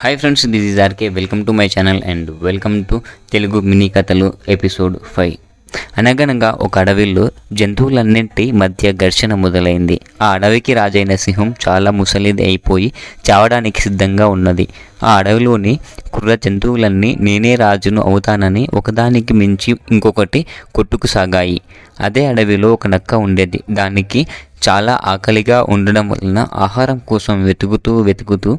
Hi friends this is RK welcome to my channel and welcome to Telugu mini కథలు episode five అనగనగా ఒక అడవిలో జంతువులన్నింటి మధ్య ఘర్షణ మొదలైంది. ఆ అడవికి రాజైన సింహం చాలా ముసలిది అయిపోయి చావడానికి సిద్ధంగా ఉన్నది. ఆ అడవిలోని కుర్ర జంతువులన్నీ నేనే రాజును అవుతానని ఒకదానికి మించి ఇంకొకటి కొట్టుకు సాగాయి. అదే అడవిలో ఒక నక్క ఉండేది. దానికి చాలా ఆకలిగా ఉండడం వలన ఆహారం కోసం వెతుకుతూ వెతుకుతూ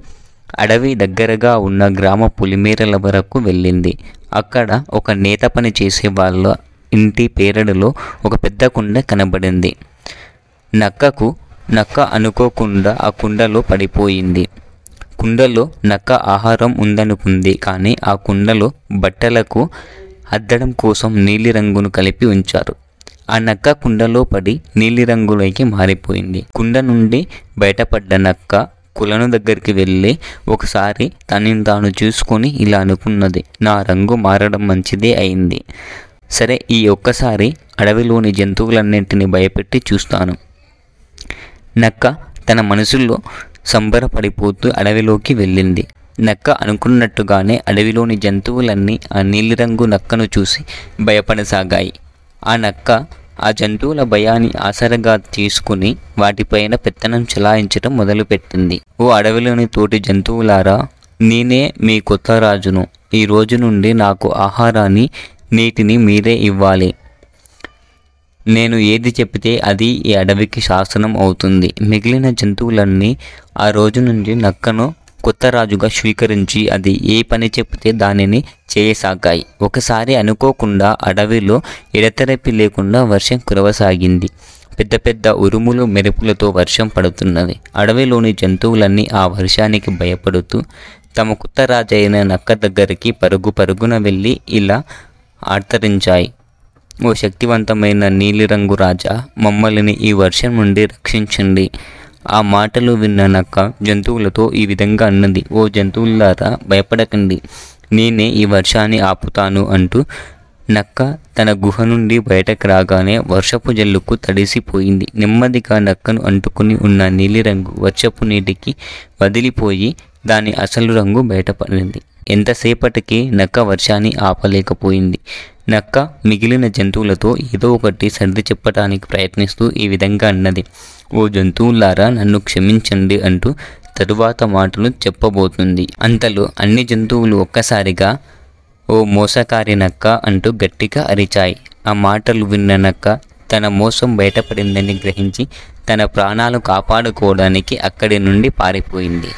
అడవి దగ్గరగా ఉన్న గ్రామ పులిమేరల వరకు వెళ్ళింది. అక్కడ ఒక నేత పని చేసే వాళ్ళ ఇంటి పేరడులో ఒక పెద్ద కుండ కనబడింది. నక్కకు నక్క అనుకోకుండా ఆ కుండలో పడిపోయింది. కుండలో నక్క ఆహారం ఉందనుకుంది కానీ ఆ కుండలో బట్టలకు అద్దడం కోసం నీలిరంగును కలిపి ఉంచారు. ఆ నక్క కుండలో పడి నీలిరంగులోకి మారిపోయింది. కుండ నుండి బయటపడ్డ నక్క కులను దగ్గరికి వెళ్ళి ఒకసారి తనని తాను చూసుకొని ఇలా అనుకున్నది నా రంగు మారడం మంచిదే అయింది. సరే ఈ ఒక్కసారి అడవిలోని జంతువులన్నింటినీ భయపెట్టి చూస్తాను. నక్క తన మనసులో సంబరపడిపోతూ అడవిలోకి వెళ్ళింది. నక్క అనుకున్నట్టుగానే అడవిలోని జంతువులన్నీ ఆ నీలిరంగు నక్కను చూసి భయపడసాగాయి. ఆ నక్క ఆ జంతువుల భయాన్ని ఆసరగా తీసుకుని వాటిపైన పెత్తనం చెలాయించడం మొదలుపెట్టింది. ఓ అడవిలోని తోటి జంతువులారా నేనే మీ కొత్త రాజును. ఈ రోజు నుండి నాకు ఆహారాన్ని నీటిని మీరే ఇవ్వాలి. నేను ఏది చెబితే అది ఈ అడవికి శాసనం అవుతుంది. మిగిలిన జంతువులన్నీ ఆ రోజు నుండి నక్కను కొత్త రాజుగా స్వీకరించి అది ఏ పని చెప్తే దానిని చేయసాగాయి. ఒకసారి అనుకోకుండా అడవిలో ఎడతెరపి లేకుండా వర్షం కురవసాగింది. పెద్ద పెద్ద ఉరుములు మెరుపులతో వర్షం పడుతున్నది. అడవిలోని జంతువులన్నీ ఆ వర్షానికి భయపడుతూ తమ కొత్త రాజైన నక్క దగ్గరికి పరుగు పరుగున వెళ్ళి ఇలా ఆర్తరించాయి. ఓ శక్తివంతమైన నీలిరంగు రాజా మమ్మల్ని ఈ వర్షం నుండి రక్షించండి. ఆ మాటలు విన్న నక్క జంతువులతో ఈ విధంగా అన్నది. ఓ జంతువులారా భయపడకండి. నేనే ఈ వర్షాన్ని ఆపుతాను అంటూ నక్క తన గుహ నుండి బయటకు రాగానే వర్షపు జల్లుకు తడిసిపోయింది. నెమ్మదిగా నక్కను అంటుకుని ఉన్న నీలిరంగు వర్షపు నీటికి వదిలిపోయి దాని అసలు రంగు బయటపడింది. ఎంతసేపటికి నక్క వర్షాన్ని ఆపలేకపోయింది. నక్క మిగిలిన జంతువులతో ఏదో ఒకటి సర్ది చెప్పడానికి ప్రయత్నిస్తూ ఈ విధంగా అన్నది. ఓ జంతువులారా నన్ను క్షమించండి అంటూ తరువాత మాటలు చెప్పబోతుంది. అంతలో అన్ని జంతువులు ఒక్కసారిగా ఓ మోసకారి నక్క అంటూ గట్టిగా అరిచాయి. ఆ మాటలు విన్న నక్క తన మోసం బయటపడిందని గ్రహించి తన ప్రాణాలు కాపాడుకోవడానికి అక్కడి నుండి పారిపోయింది.